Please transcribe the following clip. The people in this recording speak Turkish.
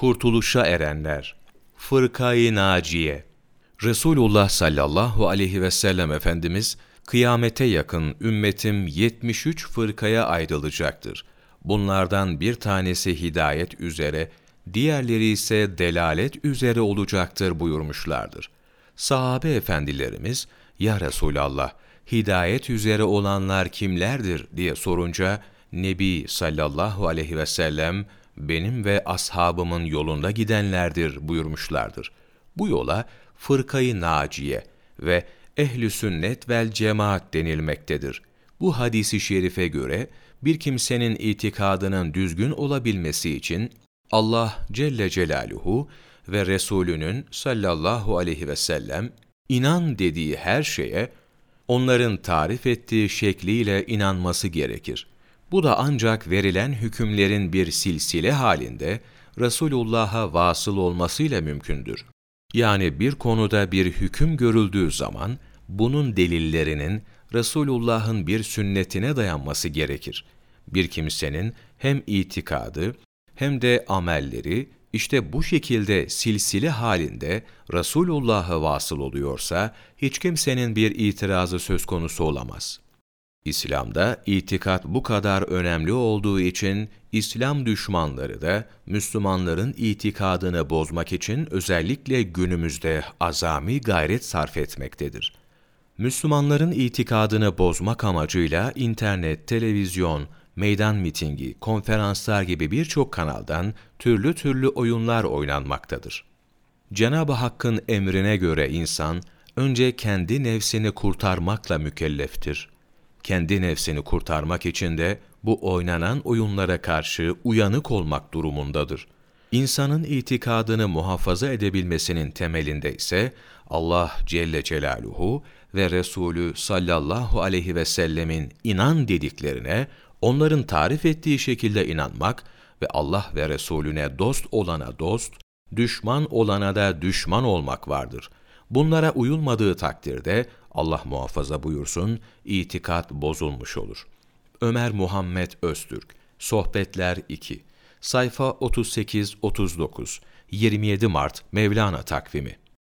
Kurtuluşa erenler, Fırkayı Naciye. Resulullah sallallahu aleyhi ve sellem Efendimiz, kıyamete yakın ümmetim 73 fırkaya ayrılacaktır. Bunlardan bir tanesi hidayet üzere, diğerleri ise delalet üzere olacaktır buyurmuşlardır. Sahabe efendilerimiz, Ya Resulallah, hidayet üzere olanlar kimlerdir diye sorunca, Nebi sallallahu aleyhi ve sellem, benim ve ashabımın yolunda gidenlerdir buyurmuşlardır. Bu yola fırkayı naciye ve ehl sünnet vel cemaat denilmektedir. Bu hadisi şerife göre bir kimsenin itikadının düzgün olabilmesi için Allah Celle Celaluhu ve Resulünün sallallahu aleyhi ve sellem inan dediği her şeye onların tarif ettiği şekliyle inanması gerekir. Bu da ancak verilen hükümlerin bir silsile halinde Resulullah'a vasıl olmasıyla mümkündür. Yani bir konuda bir hüküm görüldüğü zaman bunun delillerinin Resulullah'ın bir sünnetine dayanması gerekir. Bir kimsenin hem itikadı hem de amelleri işte bu şekilde silsile halinde Resulullah'a vasıl oluyorsa hiç kimsenin bir itirazı söz konusu olamaz. İslam'da itikat bu kadar önemli olduğu için İslam düşmanları da Müslümanların itikadını bozmak için özellikle günümüzde azami gayret sarf etmektedir. Müslümanların itikadını bozmak amacıyla internet, televizyon, meydan mitingi, konferanslar gibi birçok kanaldan türlü türlü oyunlar oynanmaktadır. Cenab-ı Hakk'ın emrine göre insan önce kendi nefsini kurtarmakla mükelleftir kendi nefsini kurtarmak için de bu oynanan oyunlara karşı uyanık olmak durumundadır. İnsanın itikadını muhafaza edebilmesinin temelinde ise Allah Celle Celaluhu ve Resulü sallallahu aleyhi ve sellemin inan dediklerine onların tarif ettiği şekilde inanmak ve Allah ve Resulüne dost olana dost, düşman olana da düşman olmak vardır. Bunlara uyulmadığı takdirde Allah muhafaza buyursun, itikat bozulmuş olur. Ömer Muhammed Öztürk, Sohbetler 2, sayfa 38-39, 27 Mart Mevlana takvimi